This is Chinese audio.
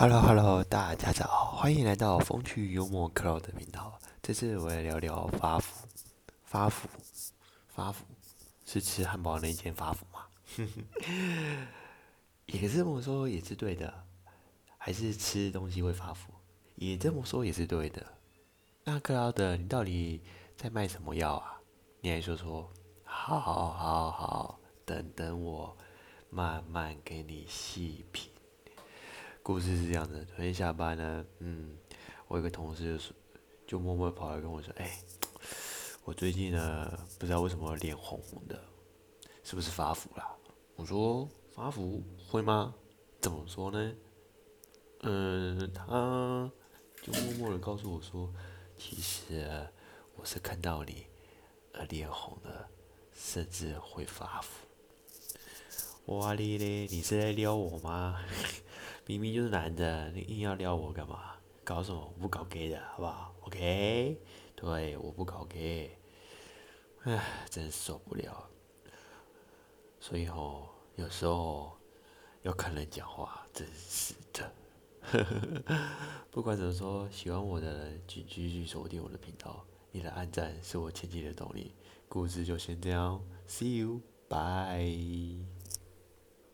Hello Hello，大家早，欢迎来到风趣幽默 Cloud 的频道。这次我来聊聊发福，发福，发福是吃汉堡那间发福吗？也这么说也是对的，还是吃东西会发福？也这么说也是对的。那克劳德，你到底在卖什么药啊？你来说说。好，好，好，等等我慢慢给你细品。故事是这样的，昨天下班呢，嗯，我有个同事就说，就默默跑来跟我说，哎，我最近呢，不知道为什么脸红红的，是不是发福了？我说发福会吗？怎么说呢？嗯，他就默默的告诉我说，其实我是看到你而脸红的，甚至会发福。哇哩嘞，你是在撩我吗？明明就是男的，你硬要撩我干嘛？搞什么？我不搞 gay 的，好不好？OK？对，我不搞 gay。唉，真受不了。所以吼，有时候要看人讲话，真是的。不管怎么说，喜欢我的人请继续锁定我的频道。你的按赞是我前进的动力。故事就先这样，See you，bye。